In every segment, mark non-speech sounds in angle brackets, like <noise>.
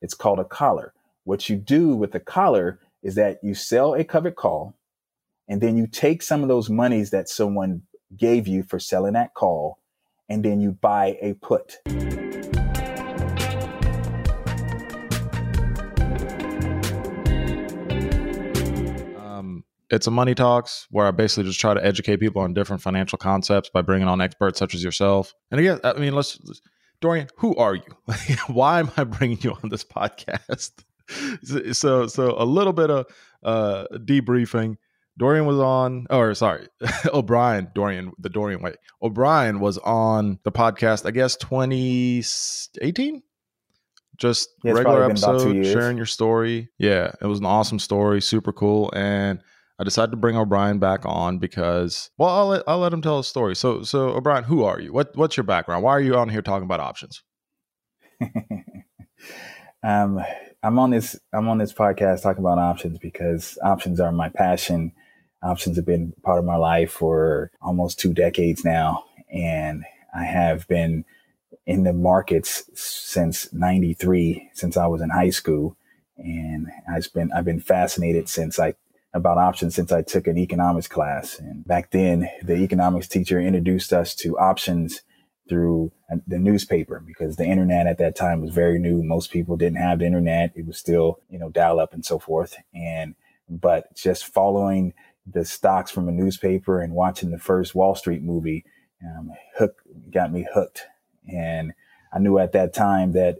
It's called a collar. What you do with the collar is that you sell a covered call and then you take some of those monies that someone gave you for selling that call and then you buy a put. Um, it's a money talks where I basically just try to educate people on different financial concepts by bringing on experts such as yourself. And again, I mean, let's, Dorian, who are you? <laughs> Why am I bringing you on this podcast? <laughs> so, so a little bit of uh, debriefing. Dorian was on, or sorry, <laughs> O'Brien, Dorian, the Dorian way. O'Brien was on the podcast, I guess 2018? Just Yeah, regular probably been about two episode, sharing your story. Yeah, it was an awesome story, super cool. And I decided to bring O'Brien back on because, well, I'll let, I'll let him tell his story. So, so O'Brien, who are you? What, what's your background? Why are you on here talking about options? <laughs> um, I'm on this. I'm on this podcast talking about options because options are my passion. Options have been part of my life for almost two decades now, and I have been in the markets since '93, since I was in high school, and I've been I've been fascinated since I about options since I took an economics class. And back then, the economics teacher introduced us to options through the newspaper because the internet at that time was very new. Most people didn't have the internet. It was still, you know, dial up and so forth. And, but just following the stocks from a newspaper and watching the first Wall Street movie, um, hook got me hooked. And I knew at that time that,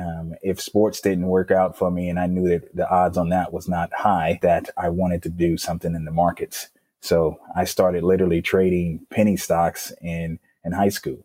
um, if sports didn't work out for me and I knew that the odds on that was not high, that I wanted to do something in the markets. So I started literally trading penny stocks in, in high school.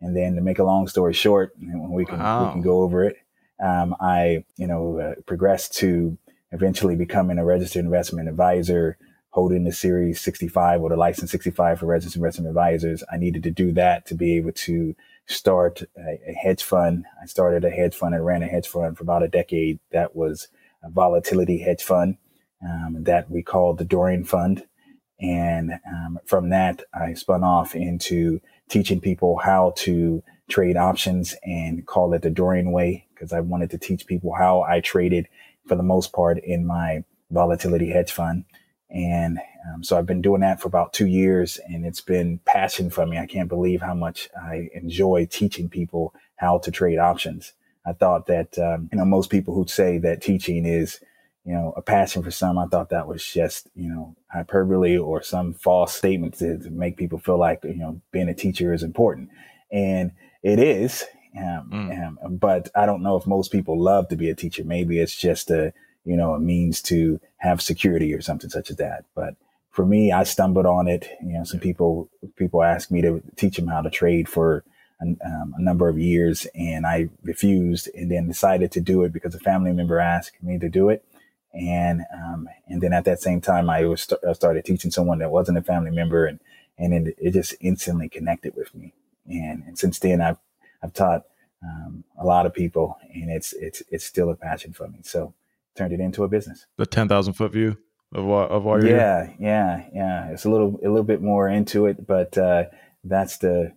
And then to make a long story short, and we can Wow. we can go over it. Um, I you know uh, progressed to eventually becoming a registered investment advisor, holding the Series 65 or the license 65 for registered investment advisors. I needed to do that to be able to start a, a hedge fund. I started a hedge fund and ran a hedge fund for about a decade. That was a volatility hedge fund um, that we called the Dorian Fund. And um, from that, I spun off into teaching people how to trade options and call it the Dorian way because I wanted to teach people how I traded for the most part in my volatility hedge fund. And um, so I've been doing that for about two years and it's been passion for me. I can't believe how much I enjoy teaching people how to trade options. I thought that, um, you know, most people who'd say that teaching is, you know, a passion for some, I thought that was just, you know, hyperbole or some false statement to, to make people feel like, you know, being a teacher is important. And it is. Um, Mm. um, but I don't know if most people love to be a teacher. Maybe it's just a, you know, a means to have security or something such as that. But for me, I stumbled on it. You know, some people, people asked me to teach them how to trade for an, um, a number of years and I refused and then decided to do it because a family member asked me to do it. And, um, and then at that same time, I was st- I started teaching someone that wasn't a family member and, and it, it just instantly connected with me. And, and since then I've, I've taught, um, a lot of people and it's, it's, it's still a passion for me. So turned it into a business. The 10,000 foot view of why, of why you're here? Yeah. Yeah. Yeah. It's a little, a little bit more into it, but, uh, that's the,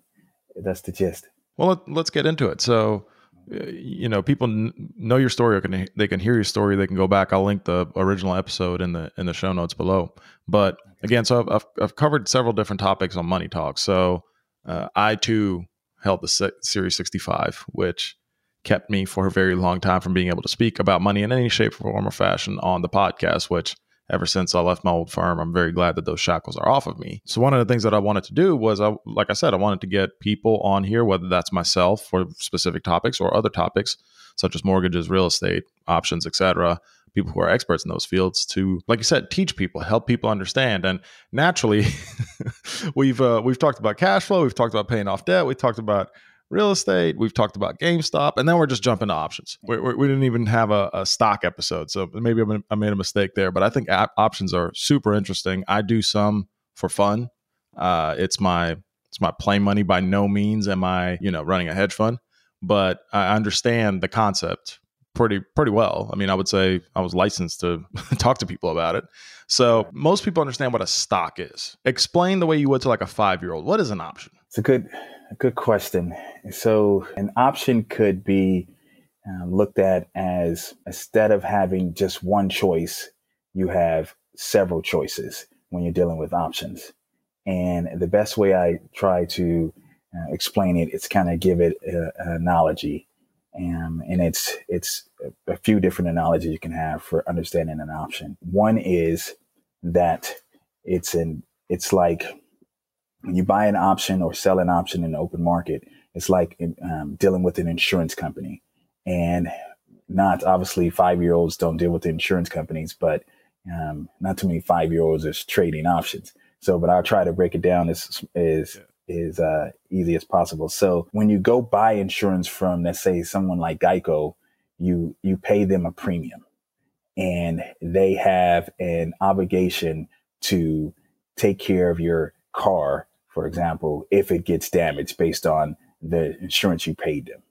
that's the gist. Well, let, let's get into it. So, uh, you know, people n- know your story. Or can they can hear your story? They can go back. I'll link the original episode in the in the show notes below. But again, so I've I've, I've covered several different topics on Money Talk. So uh, I too held the Se- Series 65, which kept me for a very long time from being able to speak about money in any shape, form, or fashion on the podcast. Which ever since I left my old firm, I'm very glad that those shackles are off of me. So one of the things that I wanted to do was, I, like I said, I wanted to get people on here, whether that's myself for specific topics or other topics such as mortgages, real estate, options, etc. People who are experts in those fields to, like you said, teach people, help people understand. And naturally, <laughs> we've uh, we've talked about cash flow, we've talked about paying off debt, we talked about real estate. We've talked about GameStop, and then we're just jumping to options. We, we, we didn't even have a, a stock episode, so maybe I ma- I made a mistake there. But I think op- options are super interesting. I do some for fun. Uh, it's my it's my play money. By no means am I you know running a hedge fund, but I understand the concept pretty pretty well. I mean, I would say I was licensed to <laughs> talk to people about it. So most people understand what a stock is. Explain the way you would to like a five year old. What is an option? It's a good, good question. So an option could be um, looked at as instead of having just one choice, you have several choices when you're dealing with options. And the best way I try to uh, explain it, it's kind of give it an analogy. Um, and it's it's a few different analogies you can have for understanding an option. One is that it's an it's like when you buy an option or sell an option in the open market, it's like um, dealing with an insurance company. And not obviously five year olds don't deal with the insurance companies, but um, not too many five year olds are trading options. So, but I'll try to break it down as is is uh, easy as possible. So, when you go buy insurance from, let's say, someone like Geico, you you pay them a premium, and they have an obligation to take care of your car, for example, if it gets damaged based on the insurance you paid them.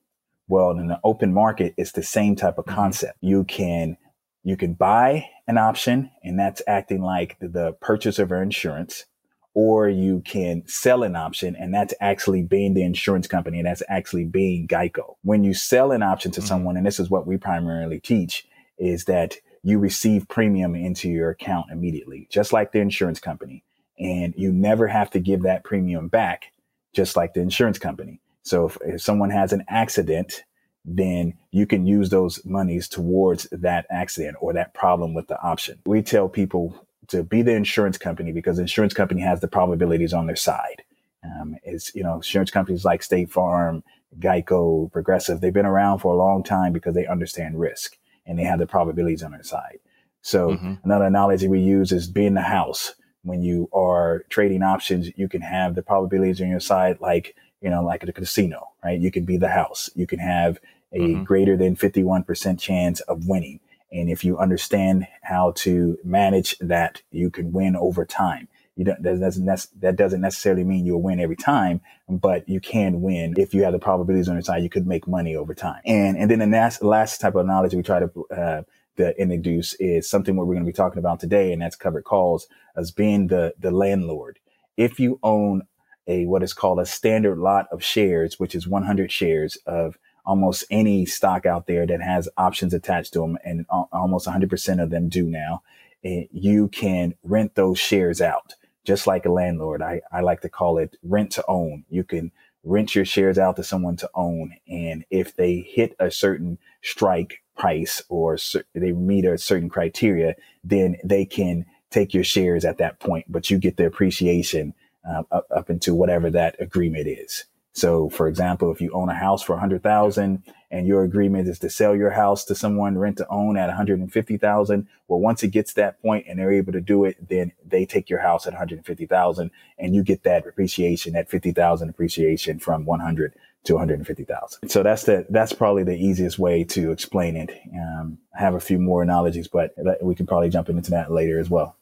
Well, in the open market, it's the same type of mm-hmm. concept. You can you can buy an option, and that's acting like the purchase of insurance, or you can sell an option, and that's actually being the insurance company, and that's actually being Geico. When you sell an option to mm-hmm. someone, and this is what we primarily teach, is that you receive premium into your account immediately, just like the insurance company. And you never have to give that premium back, just like the insurance company. So if, if someone has an accident, then you can use those monies towards that accident or that problem with the option. We tell people to be the insurance company because the insurance company has the probabilities on their side. Um, it's, you know, insurance companies like State Farm, Geico, Progressive, they've been around for a long time because they understand risk and they have the probabilities on their side. So mm-hmm. another analogy we use is being the house. When you are trading options, you can have the probabilities on your side, like you know, like at a casino, right? You can be the house. You can have a mm-hmm. greater than 51% chance of winning. And if you understand how to manage that, you can win over time. You don't, that doesn't, that doesn't necessarily mean you'll win every time, but you can win. If you have the probabilities on your side, you could make money over time. And, and then the last, last type of knowledge we try to, uh, to introduce is something what we're going to be talking about today, and that's covered calls as being the, the landlord. If you own a what is called a standard lot of shares, which is 100 shares of almost any stock out there that has options attached to them, and almost 100% of them do now. Eh, you can rent those shares out, just like a landlord. I, I like to call it rent to own. You can rent your shares out to someone to own, and if they hit a certain strike price or they meet a certain criteria, then they can take your shares at that point, but you get the appreciation uh, up, up into whatever that agreement is. So, for example, if you own a house for hundred thousand and your agreement is to sell your house to someone rent to own at 150,000, well, once it gets that point and they're able to do it, then they take your house at 150,000 and you get that appreciation, that 50,000 appreciation from 100 to 150,000. So that's the, that's probably the easiest way to explain it. Um, I have a few more analogies, but we can probably jump into that later as well.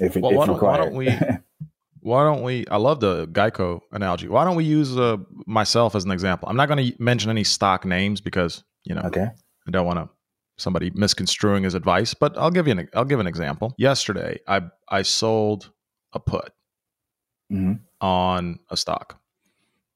If, well, if why, don't, why don't we <laughs> Why don't we? I love the Geico analogy. Why don't we use uh, myself as an example? I'm not going to mention any stock names because you know okay. I don't want to somebody misconstruing his advice. But I'll give you an I'll give an example. Yesterday, I I sold a put mm-hmm. on a stock.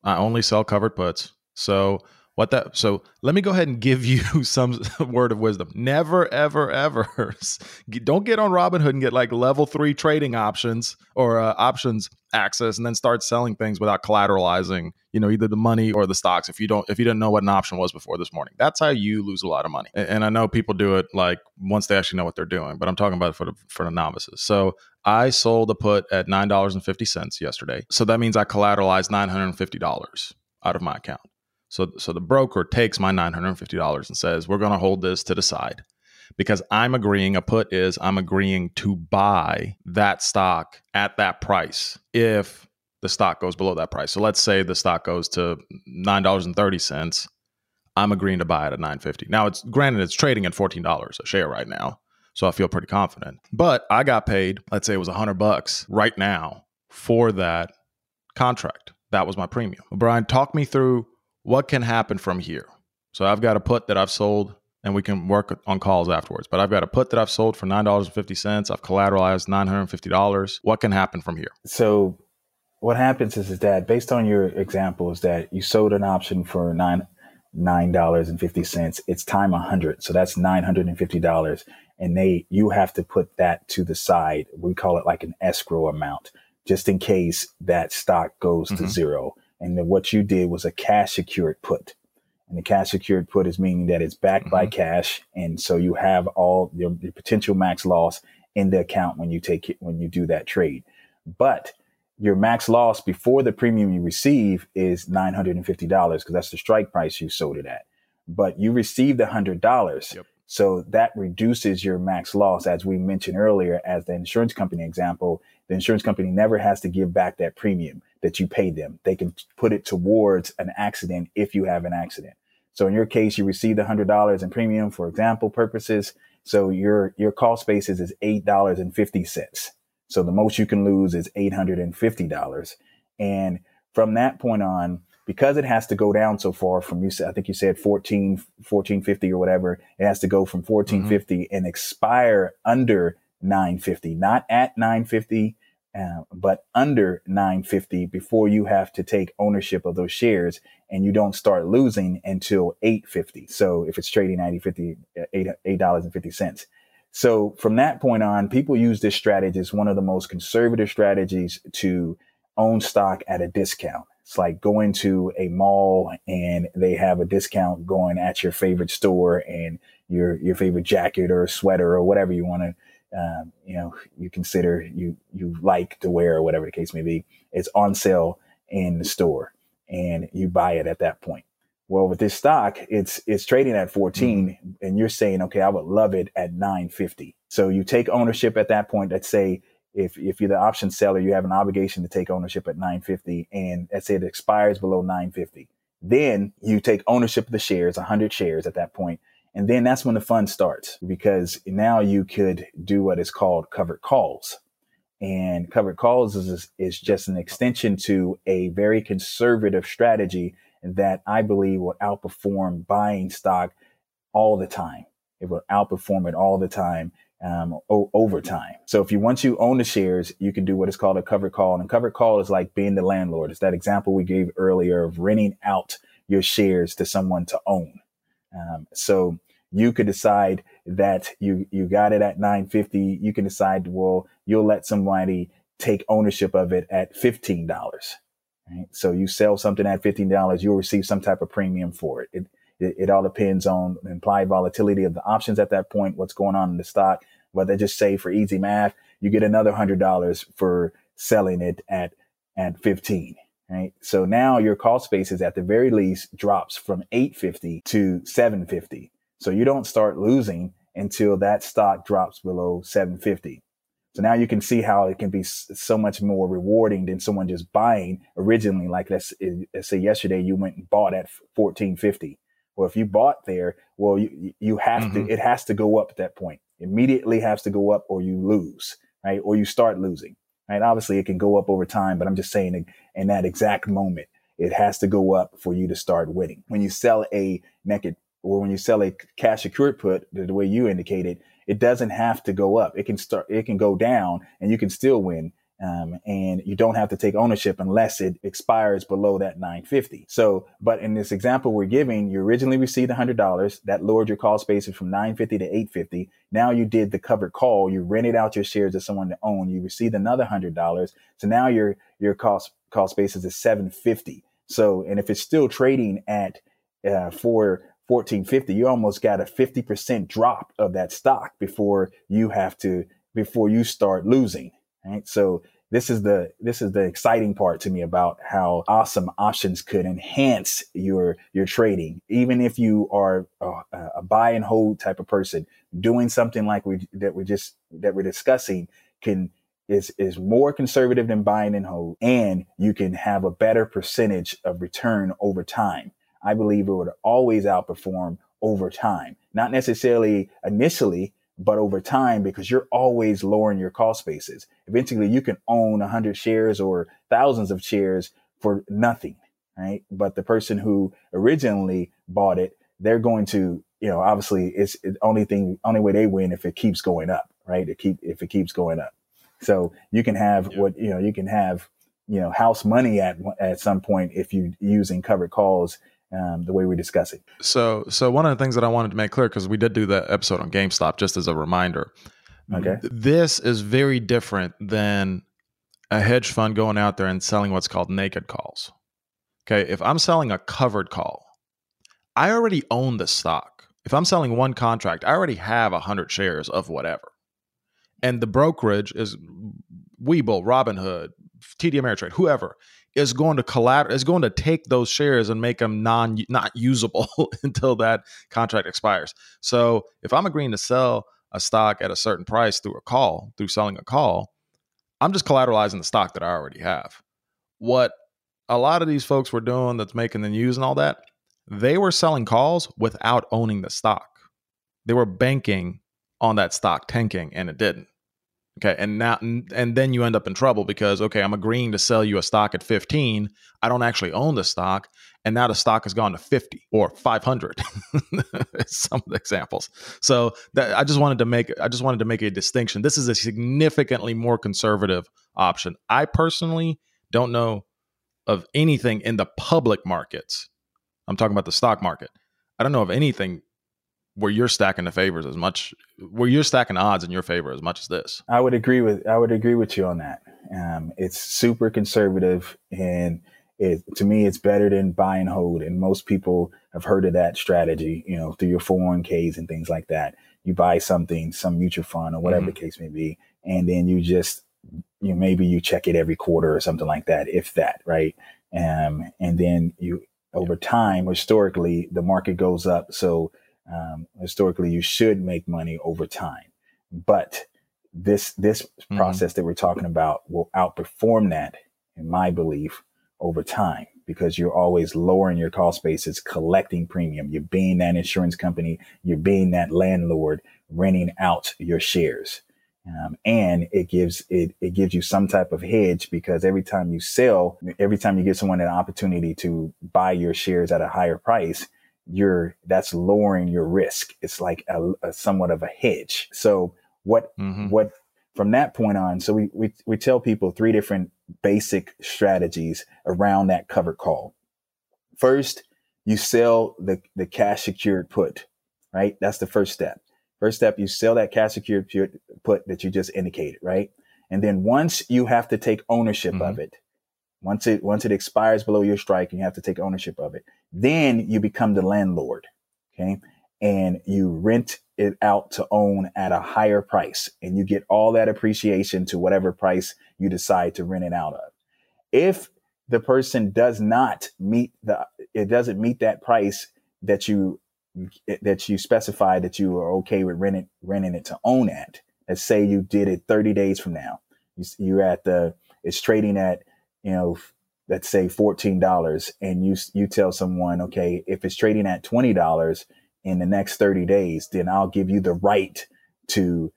I only sell covered puts, so what that so let me go ahead and give you <laughs> some <laughs> word of wisdom. Never ever ever <laughs> don't get on robinhood and get like level three trading options or uh, options access and then start selling things without collateralizing you know either the money or the stocks if you don't if you didn't know what an option was before this morning. That's how you lose a lot of money. And, and i know people do it like once they actually know what they're doing but i'm talking about for the for the novices. So i sold a put at $9.50 yesterday. So that means i collateralized $950 out of my account so, so the broker takes my $950 and says, we're going to hold this to the side because I'm agreeing, a put is I'm agreeing to buy that stock at that price if the stock goes below that price. So let's say the stock goes to $9.30. I'm agreeing to buy it at 950. Now it's granted it's trading at $14 a share right now. So I feel pretty confident. But I got paid, let's say it was 100 bucks right now for that contract. That was my premium. Brian, talk me through what can happen from here? So I've got a put that I've sold and we can work on calls afterwards. But I've got a put that I've sold for $9.50. I've collateralized $950. What can happen from here? So what happens is, is that based on your example is that you sold an option for nine $9.50. It's time 100. So that's $950. And they, you have to put that to the side. We call it like an escrow amount just in case that stock goes mm-hmm. to zero. And then what you did was a cash secured put. And the cash secured put is meaning that it's backed mm-hmm. by cash. And so you have all your, your potential max loss in the account when you take it, when you do that trade. But your max loss before the premium you receive is $950 because that's the strike price you sold it at. But you received $100. Yep. So that reduces your max loss. As we mentioned earlier, as the insurance company example, the insurance company never has to give back that premium that you paid them. They can put it towards an accident if you have an accident. So in your case, you received $100 in premium for example purposes. So your, your cost basis is $8.50. So the most you can lose is $850. And from that point on, because it has to go down so far from you said, I think you said 14, 1450 or whatever. It has to go from 1450 mm-hmm. and expire under 950, not at 950, uh, but under 950 before you have to take ownership of those shares and you don't start losing until 850. So if it's trading at 850, $8, $8.50. So from that point on, people use this strategy as one of the most conservative strategies to own stock at a discount. It's like going to a mall and they have a discount going at your favorite store and your your favorite jacket or sweater or whatever you want to um, you know you consider you you like to wear or whatever the case may be. It's on sale in the store and you buy it at that point. Well, with this stock, it's it's trading at 14 mm-hmm. and you're saying, okay, I would love it at 950. So you take ownership at that point. Let's say if if you're the option seller, you have an obligation to take ownership at 950 and let's say it expires below 950. Then you take ownership of the shares, 100 shares at that point, and then that's when the fun starts because now you could do what is called covered calls. And covered calls is, is just an extension to a very conservative strategy that I believe will outperform buying stock all the time. It will outperform it all the time um, o- over time. So if you want to own the shares, you can do what is called a covered call. And a covered call is like being the landlord. It's that example we gave earlier of renting out your shares to someone to own. Um, so you could decide that you you got it at 950. You can decide, well, you'll let somebody take ownership of it at $15. Right? So you sell something at $15, you'll receive some type of premium for it. It, it, it all depends on implied volatility of the options at that point, what's going on in the stock. Whether just say for easy math, you get another hundred dollars for selling it at, at 15. Right. So now your cost basis at the very least drops from 850 to 750. So you don't start losing until that stock drops below 750. So now you can see how it can be so much more rewarding than someone just buying originally. Like let's, let's say yesterday you went and bought at 1450. Well, if you bought there, well, you, you have mm-hmm. to, it has to go up at that point. Immediately has to go up or you lose, right? Or you start losing, right? Obviously it can go up over time, but I'm just saying in that exact moment, it has to go up for you to start winning. When you sell a naked or when you sell a cash secured put, the way you indicated, it doesn't have to go up. It can start, it can go down and you can still win. Um, and you don't have to take ownership unless it expires below that 950. So, but in this example we're giving, you originally received $100. That lowered your cost basis from 950 to 850. Now you did the covered call. You rented out your shares to someone to own. You received another $100. So now your, your cost, cost basis is 750. So, and if it's still trading at, uh, for 1450, you almost got a 50% drop of that stock before you have to, before you start losing. Right. So this is the, this is the exciting part to me about how awesome options could enhance your, your trading. Even if you are a, a buy and hold type of person doing something like we, that we just, that we're discussing can, is is more conservative than buying and hold, and you can have a better percentage of return over time. I believe it would always outperform over time, not necessarily initially, but over time because you're always lowering your cost basis. Eventually you can own a hundred shares or thousands of shares for nothing, right? But the person who originally bought it, they're going to, you know, obviously it's the only thing, only way they win if it keeps going up, right? It keep, if it keeps going up. So you can have yeah. what, you know, you can have, you know, house money at, at some point if you using covered calls um, the way we discuss it. So, so one of the things that I wanted to make clear because we did do that episode on GameStop, just as a reminder. Okay. This is very different than a hedge fund going out there and selling what's called naked calls. Okay, if I'm selling a covered call, I already own the stock. If I'm selling one contract, I already have 100 shares of whatever. And the brokerage is Webull, Robinhood, TD Ameritrade, whoever is going to collateral is going to take those shares and make them non not usable <laughs> until that contract expires. So if I'm agreeing to sell a stock at a certain price through a call, through selling a call, I'm just collateralizing the stock that I already have. What a lot of these folks were doing that's making the news and all that, they were selling calls without owning the stock. They were banking on that stock tanking and it didn't. Okay, and now and then you end up in trouble because okay, I'm agreeing to sell you a stock at 15. I don't actually own the stock, and now the stock has gone to 50 or 500. <laughs> Some of the examples. So that I just wanted to make I just wanted to make a distinction. This is a significantly more conservative option. I personally don't know of anything in the public markets. I'm talking about the stock market. I don't know of anything where you're stacking the favors as much where you're stacking odds in your favor as much as this. I would agree with i would agree with you on that. Um, it's super conservative and it, to me it's better than buy and hold and most people have heard of that strategy you know through your 401ks and things like that. You buy something some mutual fund or whatever mm-hmm. the case may be and then you just you maybe you check it every quarter or something like that if that right? Um, and then you over time historically the market goes up. So um, historically you should make money over time but this this mm-hmm. process that we're talking about will outperform that in my belief over time because you're always lowering your cost basis collecting premium. You're being that insurance company. You're being that landlord renting out your shares. Um, and it gives it it gives you some type of hedge because every time you sell every time you give someone an opportunity to buy your shares at a higher price you're that's lowering your risk. It's like a, a somewhat of a hedge. So what mm-hmm. what from that point on, so we, we we tell people three different basic strategies around that covered call. First, you sell the the cash secured put, right? That's the first step. First step, you sell that cash secured put that you just indicated, right? And then once you have to take ownership mm-hmm. of it, once it once it expires below your strike, you have to take ownership of it. Then you become the landlord. Okay. And you rent it out to own at a higher price and you get all that appreciation to whatever price you decide to rent it out of. If the person does not meet the, it doesn't meet that price that you, that you specify that you are okay with renting, renting it to own at. Let's say you did it 30 days from now. You, you're at the, it's trading at, you know, let's say $14 and you you tell someone okay if it's trading at $20 in the next 30 days then i'll give you the right to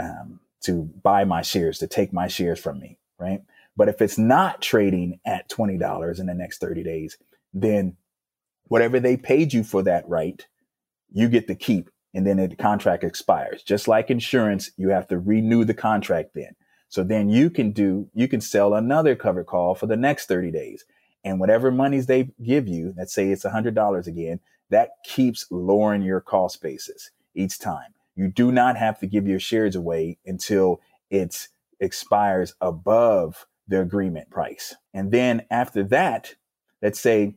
um, to buy my shares to take my shares from me right? But if it's not trading at $20 in the next 30 days then whatever they paid you for that right you get to keep and then the contract expires. Just like insurance you have to renew the contract then so then you can do, you can sell another covered call for the next 30 days. And whatever monies they give you, let's say it's $100 again, that keeps lowering your cost basis each time. You do not have to give your shares away until it expires above the agreement price. And then after that, let's say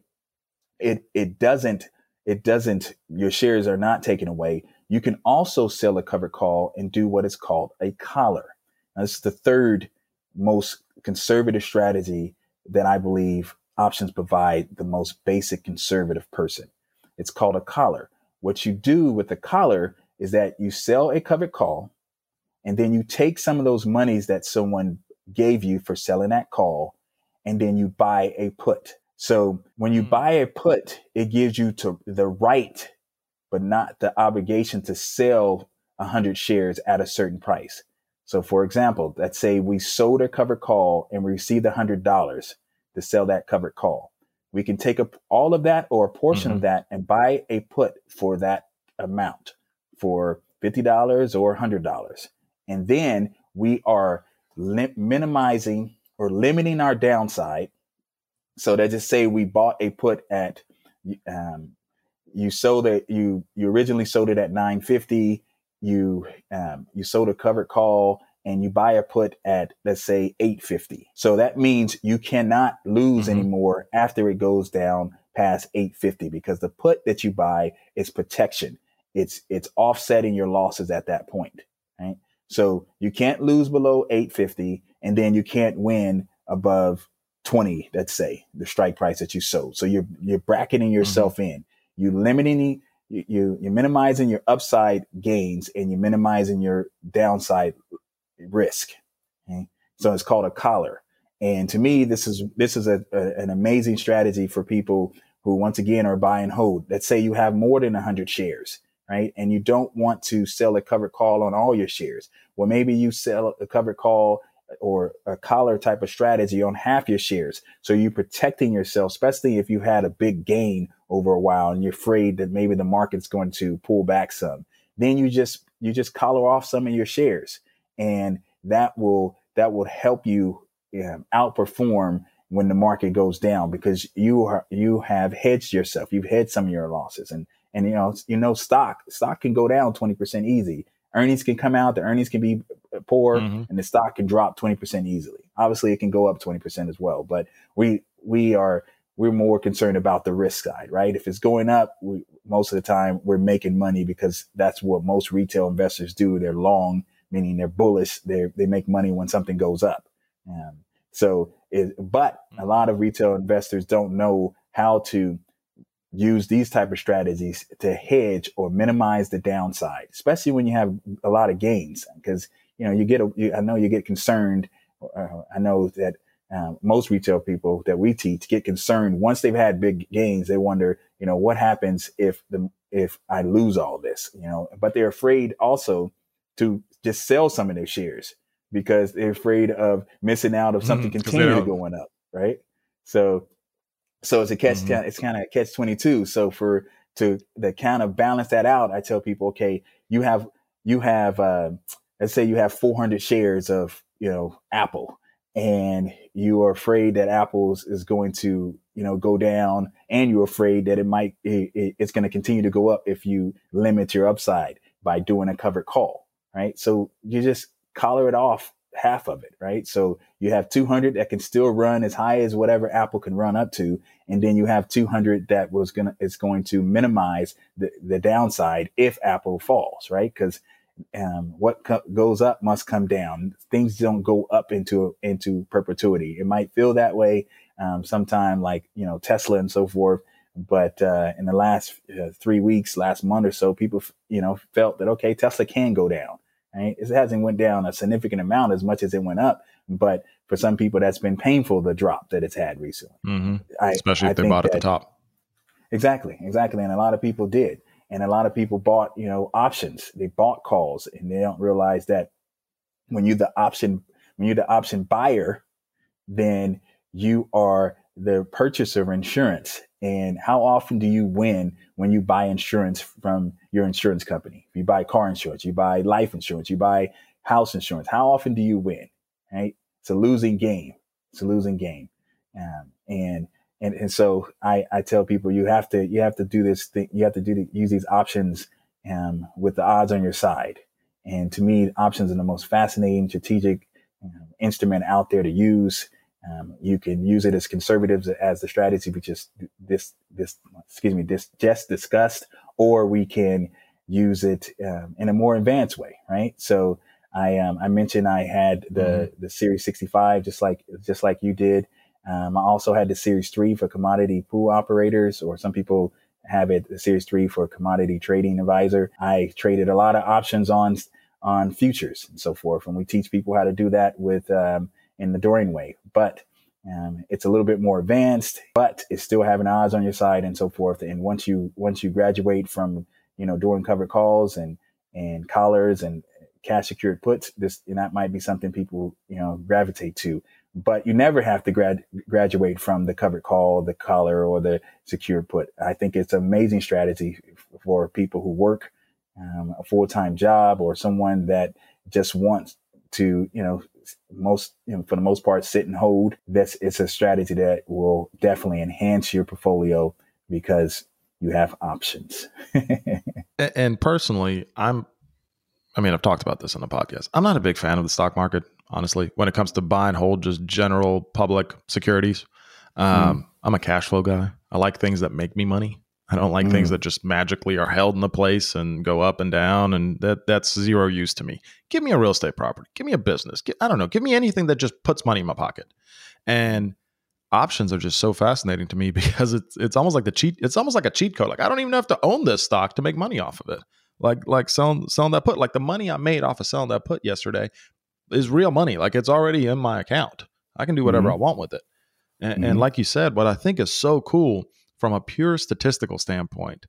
it, it doesn't, it doesn't, your shares are not taken away. You can also sell a covered call and do what is called a collar. This is the third most conservative strategy that I believe options provide the most basic conservative person. It's called a collar. What you do with the collar is that you sell a covered call and then you take some of those monies that someone gave you for selling that call and then you buy a put. So when you hmm. buy a put, it gives you to the right, but not the obligation to sell 100 shares at a certain price. So for example, let's say we sold a covered call and we received $100 to sell that covered call. We can take up all of that or a portion mm-hmm. of that and buy a put for that amount for $50 or $100. And then we are lim- minimizing or limiting our downside. So let's just say we bought a put at um, you sold it you you originally sold it at 950 you um, you sold a covered call and you buy a put at let's say 850 so that means you cannot lose mm-hmm. anymore after it goes down past 850 because the put that you buy is protection. It's it's offsetting your losses at that point right? So you can't lose below 850 and then you can't win above 20 let's say the strike price that you sold. So you're you're bracketing yourself mm-hmm. in. You limiting you, you you're minimizing your upside gains and you're minimizing your downside risk. Okay? So it's called a collar. And to me, this is this is a, a, an amazing strategy for people who once again are buy and hold. Let's say you have more than 100 shares, right? And you don't want to sell a covered call on all your shares. Well, maybe you sell a covered call or a collar type of strategy on half your shares. So you're protecting yourself, especially if you had a big gain over a while and you're afraid that maybe the market's going to pull back some. Then you just you just collar off some of your shares, and that will that will help you um, outperform when the market goes down because you are you have hedged yourself. You've hedged some of your losses, and and you know you know stock stock can go down twenty percent easy. Earnings can come out, the earnings can be poor, mm-hmm. and the stock can drop twenty percent easily. Obviously, it can go up twenty percent as well, but we we are we're more concerned about the risk side, right? If it's going up, we, most of the time we're making money because that's what most retail investors do. They're long, meaning they're bullish. They they make money when something goes up. Um, so, it, but a lot of retail investors don't know how to use these type of strategies to hedge or minimize the downside, especially when you have a lot of gains. Because you know you get, a, you, I know you get concerned. Uh, I know that um, most retail people that we teach get concerned once they've had big gains. They wonder, you know, what happens if the if I lose all this, you know. But they're afraid also to just sell some of their shares because they're afraid of missing out of something mm, continuing going up, right? So, so it's a catch. Mm-hmm. It's kind of catch twenty two. So for to to kind of balance that out, I tell people, okay, you have you have uh, let's say you have four hundred shares of you know Apple and you are afraid that Apple's is going to, you know, go down and you're afraid that it might, it, it's going to continue to go up if you limit your upside by doing a covered call, right? So you just collar it off half of it, right? So you have 200 that can still run as high as whatever Apple can run up to. And then you have 200 that was going to, is going to minimize the, the downside if Apple falls, right? Cause um, what co- goes up must come down. Things don't go up into into perpetuity. It might feel that way um, sometime, like you know Tesla and so forth. But uh, in the last uh, three weeks, last month or so, people you know felt that okay, Tesla can go down. Right? It hasn't went down a significant amount as much as it went up, but for some people, that's been painful the drop that it's had recently. Mm-hmm. I, Especially if I they bought at the top. Exactly, exactly, and a lot of people did. And a lot of people bought, you know, options. They bought calls and they don't realize that when you're the option, when you're the option buyer, then you are the purchaser of insurance. And how often do you win when you buy insurance from your insurance company? You buy car insurance, you buy life insurance, you buy house insurance. How often do you win? Right? It's a losing game. It's a losing game. Um, and and and so I I tell people you have to you have to do this thing you have to do the, use these options um, with the odds on your side. And to me, options are the most fascinating strategic um, instrument out there to use. Um, you can use it as conservatives as the strategy we just this this excuse me this just discussed, or we can use it um, in a more advanced way, right? So I um, I mentioned I had the mm-hmm. the Series 65 just like just like you did. Um, I also had the Series 3 for commodity pool operators, or some people have it the Series 3 for commodity trading advisor. I traded a lot of options on on futures and so forth, and we teach people how to do that with um, in the Dorian way. But um, it's a little bit more advanced, but it's still having odds on your side and so forth. And once you once you graduate from you know doing covered calls and and collars and cash secured puts, this and that might be something people you know gravitate to but you never have to grad, graduate from the covered call, the collar, or the secure put. I think it's amazing strategy for people who work um, a full time job or someone that just wants to, you know, most, you know, for the most part, sit and hold. That's it's a strategy that will definitely enhance your portfolio because you have options. <laughs> and personally, I'm I mean, I've talked about this on the podcast. I'm not a big fan of the stock market, honestly, when it comes to buy and hold just general public securities. Um, mm. I'm a cash flow guy. I like things that make me money. I don't like mm. things that just magically are held in the place and go up and down, and that that's zero use to me. Give me a real estate property. Give me a business. I don't know. Give me anything that just puts money in my pocket. And options are just so fascinating to me <laughs> because it's it's almost like the cheat. It's almost like a cheat code. Like I don't even have to own this stock to make money off of it like like selling selling that put. Like the money I made off of selling that put yesterday is real money. Like it's already in my account. I can do whatever mm-hmm. I want with it. And, mm-hmm. and like you said, what I think is so cool from a pure statistical standpoint,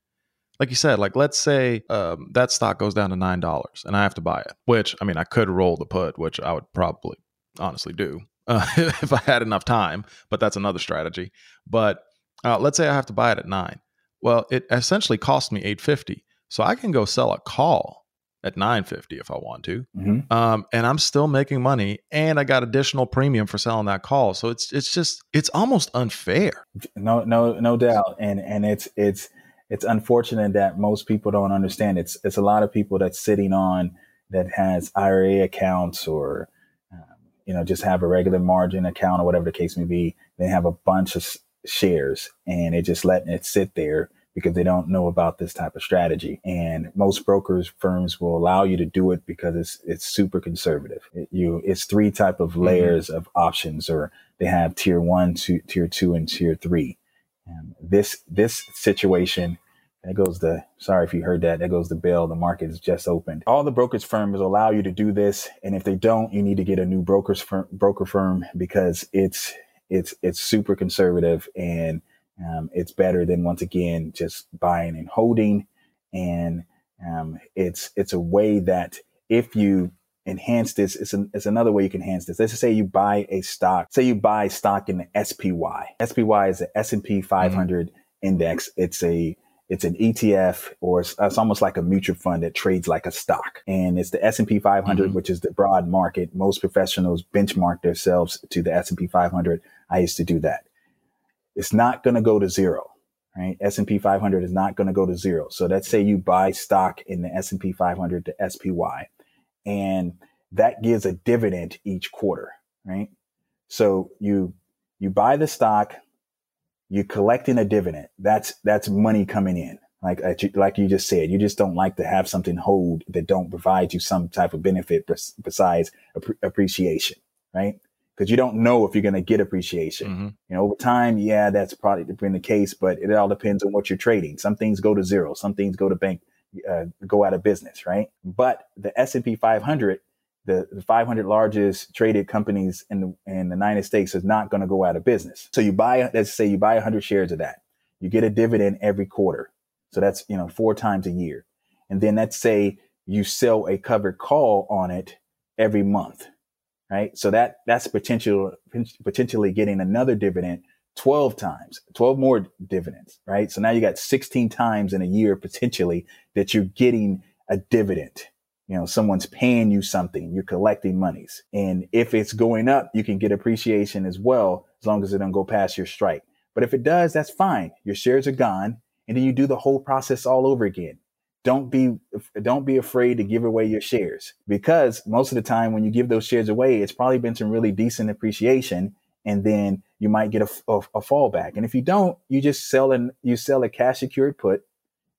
like you said, like let's say um, that stock goes down to nine dollars and I have to buy it. Which I mean, I could roll the put, which I would probably honestly do uh, <laughs> if I had enough time. But that's another strategy. But uh, let's say I have to buy it at nine. Well, it essentially cost me eight fifty. So I can go sell a call at 950 if I want to. Mm-hmm. Um, and I'm still making money and I got additional premium for selling that call. So it's it's just it's almost unfair. No no no doubt. And and it's it's it's unfortunate that most people don't understand. It's it's a lot of people that's sitting on that has IRA accounts or um, you know just have a regular margin account or whatever the case may be. They have a bunch of shares and they're just letting it sit there because they don't know about this type of strategy. And most brokers firms will allow you to do it because it's it's super conservative. It, you it's three type of mm-hmm. layers mm-hmm. of options, or they have tier one, two, tier two, and tier three. And this this situation. That goes the sorry if you heard that. That goes the bell. The market is just opened. All the brokerage firms allow you to do this, and if they don't, you need to get a new brokers firm, broker firm because it's it's it's super conservative and um, it's better than once again just buying and holding, and um, it's it's a way that if you enhance this, it's, an, it's another way you can enhance this. Let's just say you buy a stock. Say you buy stock in the SPY. SPY is the S and P 500 mm-hmm. index. It's a it's an ETF or it's, it's, almost like a mutual fund that trades like a stock. And it's the S&P 500, mm-hmm. which is the broad market. Most professionals benchmark themselves to the S&P 500. I used to do that it's not going to go to zero, right? S&P 500 is not going to go to zero. So let's say you buy stock in the S&P 500 to SPY and that gives a dividend each quarter, right? So you, you buy the stock, you're collecting a dividend. That's, that's money coming in. Like, uh, like you just said, you just don't like to have something hold that don't provide you some type of benefit besides appreciation, right? Because you don't know if you're going to get appreciation. Mm-hmm. You know, over time, yeah, that's probably been the case, but it all depends on what you're trading. Some things go to zero, some things go to bank, uh, go out of business, right? But the S and P 500, the, the 500 largest traded companies in the in the United States, is not going to go out of business. So you buy, let's say, you buy 100 shares of that, you get a dividend every quarter, so that's you know four times a year, and then let's say you sell a covered call on it every month right? So that that's potential potentially getting another dividend 12 times, 12 more dividends, right? So now you got 16 times in a year potentially that you're getting a dividend. You know, someone's paying you something, you're collecting monies. And if it's going up, you can get appreciation as well, as long as it don't go past your strike. But if it does, that's fine. Your shares are gone. And then you do the whole process all over again don't be don't be afraid to give away your shares. Because most of the time when you give those shares away it's probably been some really decent appreciation and then you might get a, a, a fallback. And if you don't you just sell and you sell a cash secured put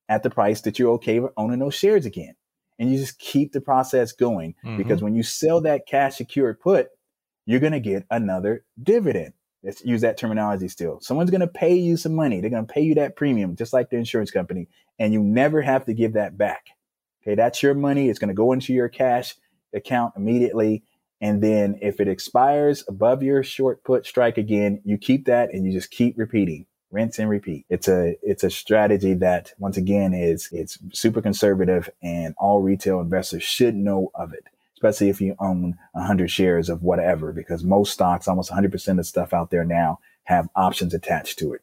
at the price that you're okay with owning those shares again. And you just keep the process going mm-hmm. because when you sell that cash secured put you're going to get another dividend Let's use that terminology still. Someone's going to pay you some money. They're going to pay you that premium, just like the insurance company, and you never have to give that back. Okay. That's your money. It's going to go into your cash account immediately. And then if it expires above your short put strike again, you keep that and you just keep repeating, rinse and repeat. It's a, it's a strategy that once again is, it's super conservative and all retail investors should know of it especially if you own 100 shares of whatever, because most stocks, almost 100% of stuff out there now have options attached to it.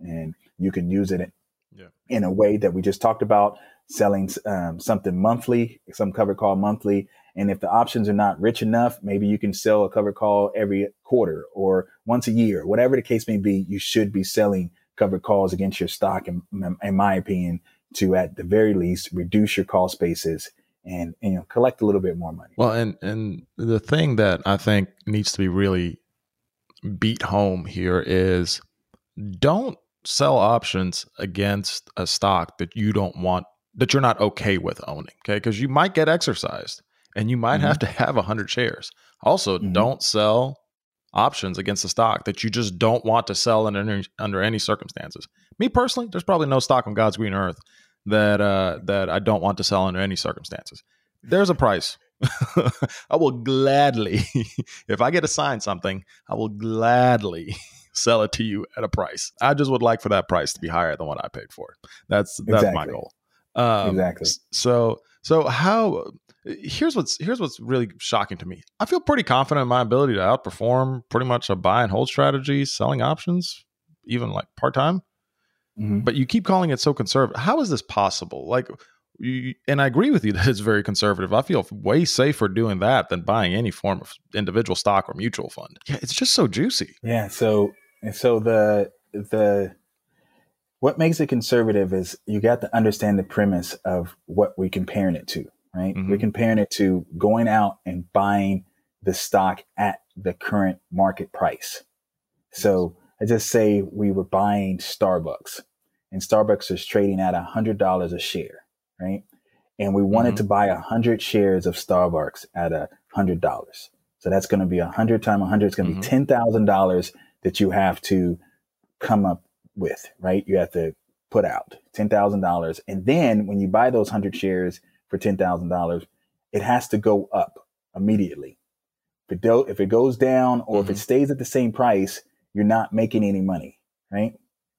And you can use it yeah. in a way that we just talked about, selling um, something monthly, some cover call monthly. And if the options are not rich enough, maybe you can sell a cover call every quarter or once a year, whatever the case may be, you should be selling covered calls against your stock, in, in my opinion, to at the very least reduce your cost basis and, and you know collect a little bit more money. Well, and and the thing that I think needs to be really beat home here is don't sell options against a stock that you don't want that you're not okay with owning okay because you might get exercised and you might mm-hmm. have to have 100 shares also mm-hmm. don't sell options against a stock that you just don't want to sell under, under any circumstances me personally there's probably no stock on god's green earth that uh that i don't want to sell under any circumstances there's a price <laughs> I will gladly, <laughs> if I get assigned something, I will gladly <laughs> sell it to you at a price. I just would like for that price to be higher than what I paid for. That's that's exactly. my goal. Um, exactly. So so how here's what's here's what's really shocking to me. I feel pretty confident in my ability to outperform pretty much a buy and hold strategy, selling options, even like part time. Mm-hmm. But you keep calling it so conservative. How is this possible? Like you, and I agree with you <laughs> that it's very conservative. I feel way safer doing that than buying any form of individual stock or mutual fund. Yeah, it's just so juicy. Yeah. So, so the the what makes it conservative is you got to understand the premise of what we're comparing it to, right? Mm-hmm. We're comparing it to going out and buying the stock at the current market price. So I just say we were buying Starbucks and Starbucks is trading at a hundred dollars a share right? And we wanted mm-hmm. to buy a hundred shares of Starbucks at a hundred dollars. So that's going to be a hundred times a hundred. It's going to mm-hmm. be ten thousand dollars that you have to come up with, right? You have to put out ten thousand dollars, and then when you buy those hundred shares for ten thousand dollars, it has to go up immediately. If it, do, if it goes down or mm-hmm. if it mm-hmm. stays at the same price, you're not making any money, right?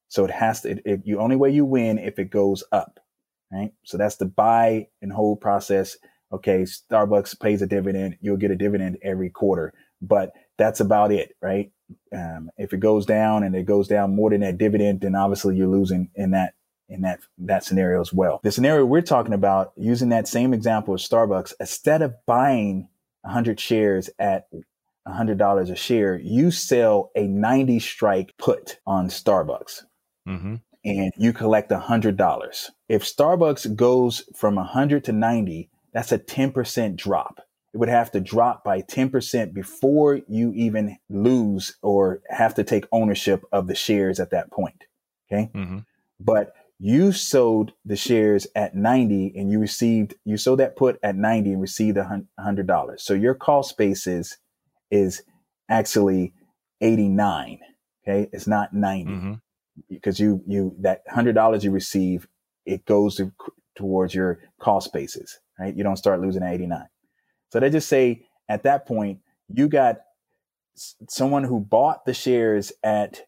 So it has to. It, it, you only way you win if it goes up right? So that's the buy and hold process. Okay, Starbucks pays a dividend. You'll get a dividend every quarter, but that's about it, right? Um, if it goes down and it goes down more than that dividend, then obviously you're losing in that in that that scenario as well. The scenario we're talking about, using that same example of Starbucks, instead of buying 100 shares at $100 a share, you sell a 90 strike put on Starbucks. Mm-hmm and you collect a hundred dollars. If Starbucks goes from a hundred to 90, that's a 10% drop. It would have to drop by 10% before you even lose or have to take ownership of the shares at that point. Okay. Mm-hmm. But you sold the shares at 90 and you received, you sold that put at 90 and received a hundred dollars. So your cost basis is actually 89. Okay. It's not 90. Mm-hmm because you you that hundred dollars you receive it goes to, towards your cost basis, right? You don't start losing at 89. So they just say at that point you got someone who bought the shares at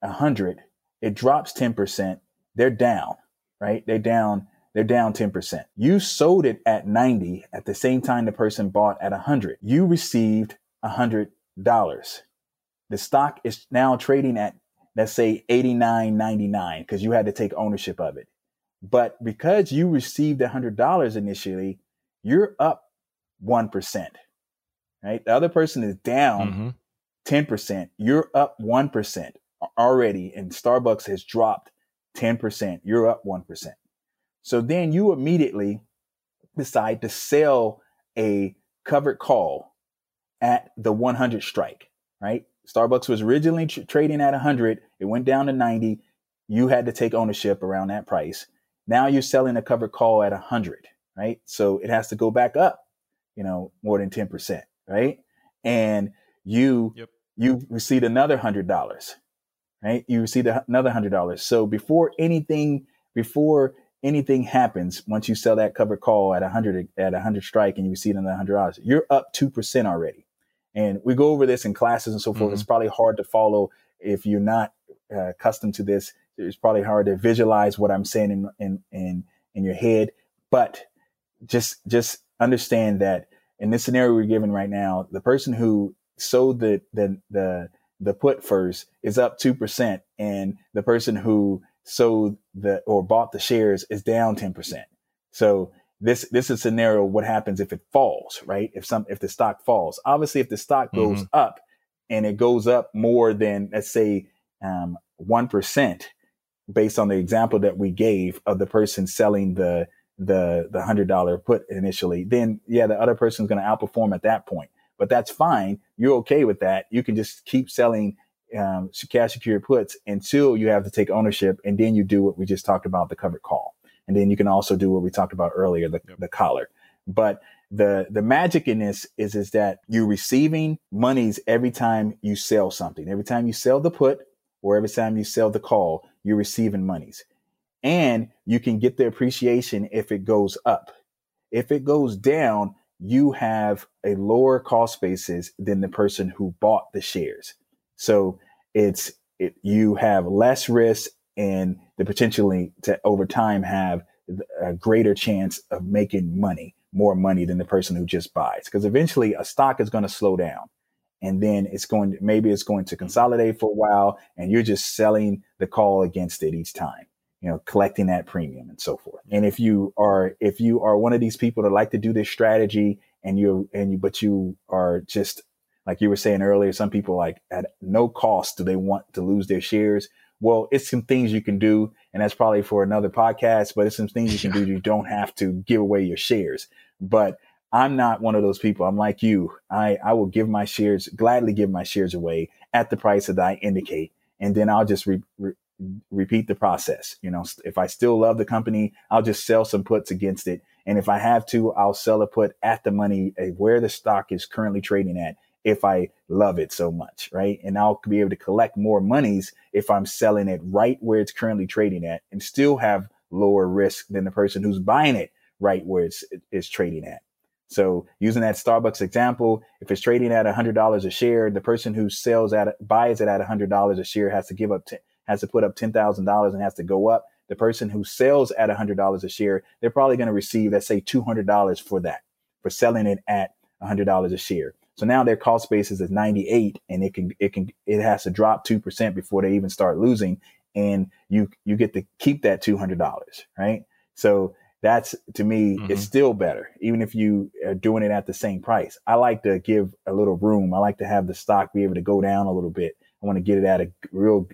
100, it drops 10%, they're down, right? They're down they're down 10%. You sold it at 90 at the same time the person bought at 100. You received $100. The stock is now trading at let's say 89.99 because you had to take ownership of it. But because you received $100 initially, you're up 1%. Right? The other person is down mm-hmm. 10%. You're up 1% already and Starbucks has dropped 10%. You're up 1%. So then you immediately decide to sell a covered call at the 100 strike, right? Starbucks was originally tr- trading at 100. It went down to 90. You had to take ownership around that price. Now you're selling a covered call at 100, right? So it has to go back up, you know, more than 10%, right? And you yep. you received another $100, right? You received another $100. So before anything before anything happens, once you sell that covered call at 100 at 100 strike and you receive another $100, you're up 2% already. And we go over this in classes and so forth. Mm-hmm. It's probably hard to follow if you're not uh, accustomed to this. It's probably hard to visualize what I'm saying in, in, in, in your head, but just, just understand that in this scenario we're given right now, the person who sold the, the, the, the put first is up 2% and the person who sold the or bought the shares is down 10%. So this this is a scenario what happens if it falls right if some if the stock falls obviously if the stock goes mm-hmm. up and it goes up more than let's say um, 1% based on the example that we gave of the person selling the the the hundred dollar put initially, then yeah, the other person's going to outperform at that point. But that's fine. You're okay with that. You can just keep selling um, cash secured puts until you have to take ownership, and then you do what we just talked about the covered call, and then you can also do what we talked about earlier the yep. the collar. But the the magic in this is is that you're receiving monies every time you sell something. Every time you sell the put or every time you sell the call, you're receiving monies. And you can get the appreciation if it goes up. If it goes down, you have a lower cost basis than the person who bought the shares. So it's it, you have less risk and the potentially to over time have a greater chance of making money more money than the person who just buys. Because eventually a stock is going to slow down and then it's going to, maybe it's going to consolidate for a while and you're just selling the call against it each time you know collecting that premium and so forth and if you are if you are one of these people that like to do this strategy and you and you but you are just like you were saying earlier some people like at no cost do they want to lose their shares well it's some things you can do and that's probably for another podcast but it's some things you can do <laughs> you don't have to give away your shares but I'm not one of those people. I'm like you. I, I will give my shares, gladly give my shares away at the price that I indicate. And then I'll just re, re, repeat the process. You know, if I still love the company, I'll just sell some puts against it. And if I have to, I'll sell a put at the money eh, where the stock is currently trading at if I love it so much, right? And I'll be able to collect more monies if I'm selling it right where it's currently trading at and still have lower risk than the person who's buying it right where it's, it's trading at. So using that Starbucks example, if it's trading at $100 a share, the person who sells at buys it at $100 a share has to give up, t- has to put up $10,000 and has to go up. The person who sells at $100 a share, they're probably going to receive, let's say $200 for that, for selling it at $100 a share. So now their cost basis is 98 and it can, it can, it has to drop 2% before they even start losing. And you, you get to keep that $200, right? So that's to me mm-hmm. it's still better even if you are doing it at the same price i like to give a little room i like to have the stock be able to go down a little bit i want to get it at a real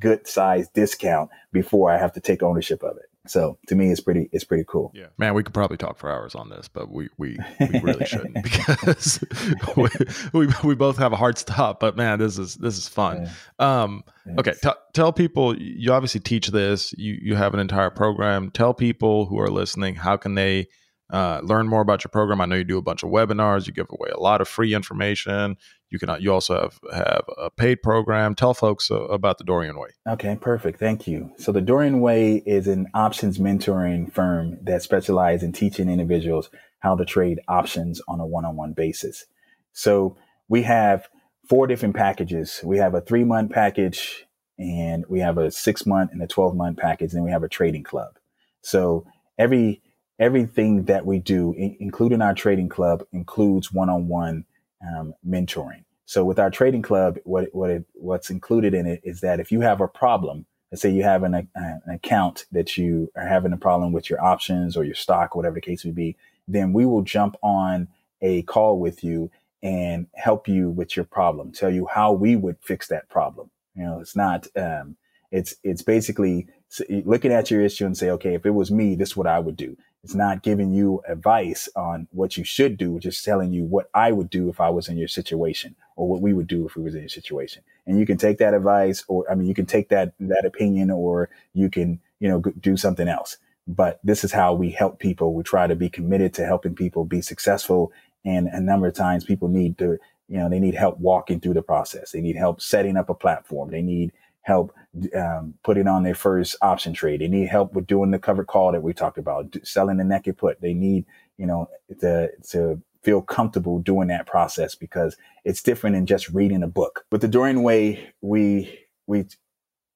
good size discount before i have to take ownership of it so to me, it's pretty it's pretty cool. Yeah, man, we could probably talk for hours on this, but we we, we <laughs> really shouldn't because <laughs> we, we, we both have a hard stop. But man, this is this is fun. Yeah. Um, okay, t- tell people you obviously teach this. You you have an entire program. Tell people who are listening how can they uh, learn more about your program. I know you do a bunch of webinars. You give away a lot of free information. You can you also have have a paid program. Tell folks uh, about the Dorian Way. Okay, perfect. Thank you. So the Dorian Way is an options mentoring firm that specializes in teaching individuals how to trade options on a one-on-one basis. So we have four different packages. We have a three month package and we have a six month and a 12 month package. And we have a trading club. So every, everything that we do, including our trading club includes one-on-one um, mentoring. So with our trading club, what what it, what's included in it is that if you have a problem, let's say you have an, a, an account that you are having a problem with your options or your stock, or whatever the case may be, then we will jump on a call with you and help you with your problem, tell you how we would fix that problem. You know, it's not, um, it's, it's basically looking at your issue and say, okay, if it was me, this is what I would do. It's not giving you advice on what you should do, just telling you what I would do if I was in your situation or what we would do if we was in your situation. And you can take that advice or, I mean, you can take that, that opinion or you can, you know, do something else. But this is how we help people. We try to be committed to helping people be successful. And a number of times people need to, you know, they need help walking through the process. They need help setting up a platform. They need help um, putting on their first option trade. They need help with doing the covered call that we talked about, selling the naked put. They need, you know, to, to feel comfortable doing that process because it's different than just reading a book. With the Dorian Way, we, we,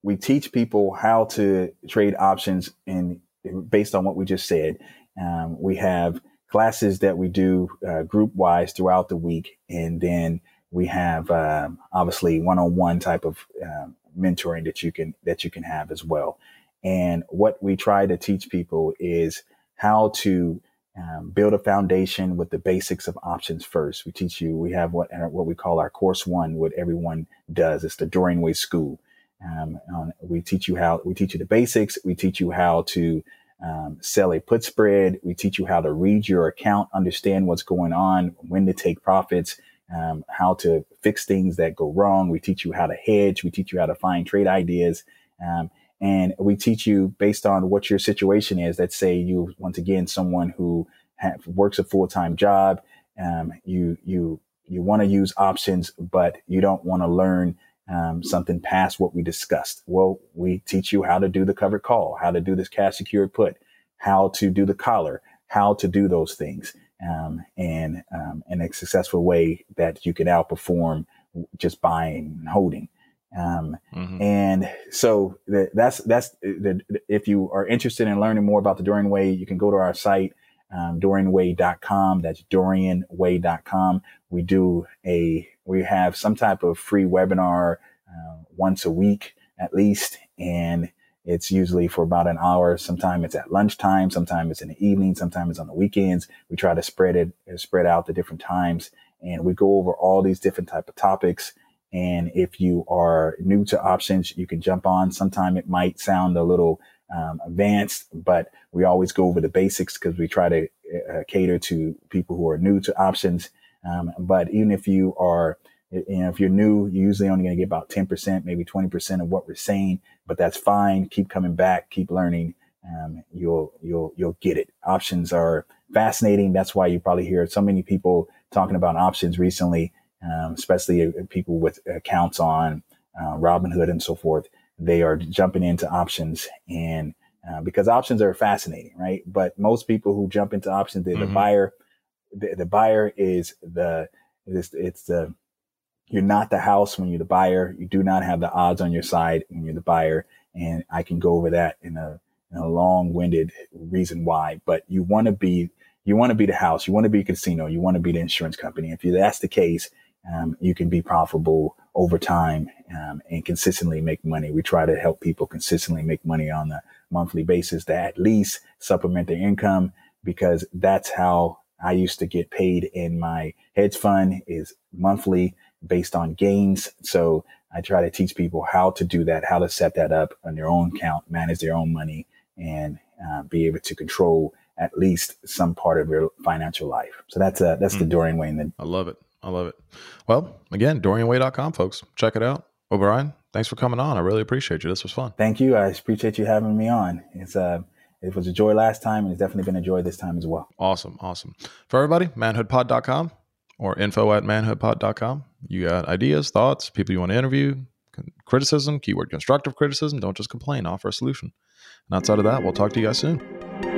we teach people how to trade options and based on what we just said. Um, we have classes that we do uh, group wise throughout the week. And then we have um, obviously one-on-one type of um, mentoring that you can that you can have as well. And what we try to teach people is how to um, build a foundation with the basics of options first. We teach you. We have what what we call our course one. What everyone does. It's the Dorian Way School. Um, on, we teach you how we teach you the basics. We teach you how to um, sell a put spread. We teach you how to read your account, understand what's going on, when to take profits, um, how to fix things that go wrong. We teach you how to hedge. We teach you how to find trade ideas. Um, and we teach you based on what your situation is. Let's say you, once again, someone who works a full time job. Um, you you you want to use options, but you don't want to learn um, something past what we discussed. Well, we teach you how to do the covered call, how to do this cash secured put, how to do the collar, how to do those things, um, and um, in a successful way that you can outperform just buying and holding. Um, mm-hmm. And so the, that's that's the, if you are interested in learning more about the Dorian Way, you can go to our site um, DorianWay.com. That's DorianWay.com. We do a, we have some type of free webinar uh, once a week at least. And it's usually for about an hour. Sometimes it's at lunchtime. Sometimes it's in the evening. Sometimes it's on the weekends. We try to spread it, spread out the different times. And we go over all these different type of topics. And if you are new to options, you can jump on. Sometime it might sound a little um, advanced, but we always go over the basics because we try to uh, cater to people who are new to options. Um, but even if you are, you know, if you're new, you're usually only going to get about 10%, maybe 20% of what we're saying, but that's fine. Keep coming back, keep learning. Um, you'll, you'll, you'll get it. Options are fascinating. That's why you probably hear so many people talking about options recently, um, especially uh, people with accounts on uh, Robinhood and so forth they are jumping into options and uh, because options are fascinating, right? But most people who jump into options, the, mm-hmm. the buyer, the, the, buyer is the, it's, it's the, you're not the house when you're the buyer. You do not have the odds on your side when you're the buyer. And I can go over that in a, in a long winded reason why, but you want to be, you want to be the house. You want to be a casino. You want to be the insurance company. If that's the case, um, you can be profitable over time um, and consistently make money. We try to help people consistently make money on a monthly basis to at least supplement their income because that's how I used to get paid in my hedge fund is monthly based on gains. So I try to teach people how to do that, how to set that up on their own account, manage their own money, and uh, be able to control at least some part of your financial life. So that's uh, that's mm. the Dorian way. And I love it. I love it. Well, again, DorianWay.com, folks. Check it out. Well, Brian, thanks for coming on. I really appreciate you. This was fun. Thank you. I appreciate you having me on. It's uh it was a joy last time and it's definitely been a joy this time as well. Awesome. Awesome. For everybody, manhoodpod.com or info at manhoodpod.com. You got ideas, thoughts, people you want to interview, criticism, keyword constructive criticism. Don't just complain, offer a solution. And outside of that, we'll talk to you guys soon.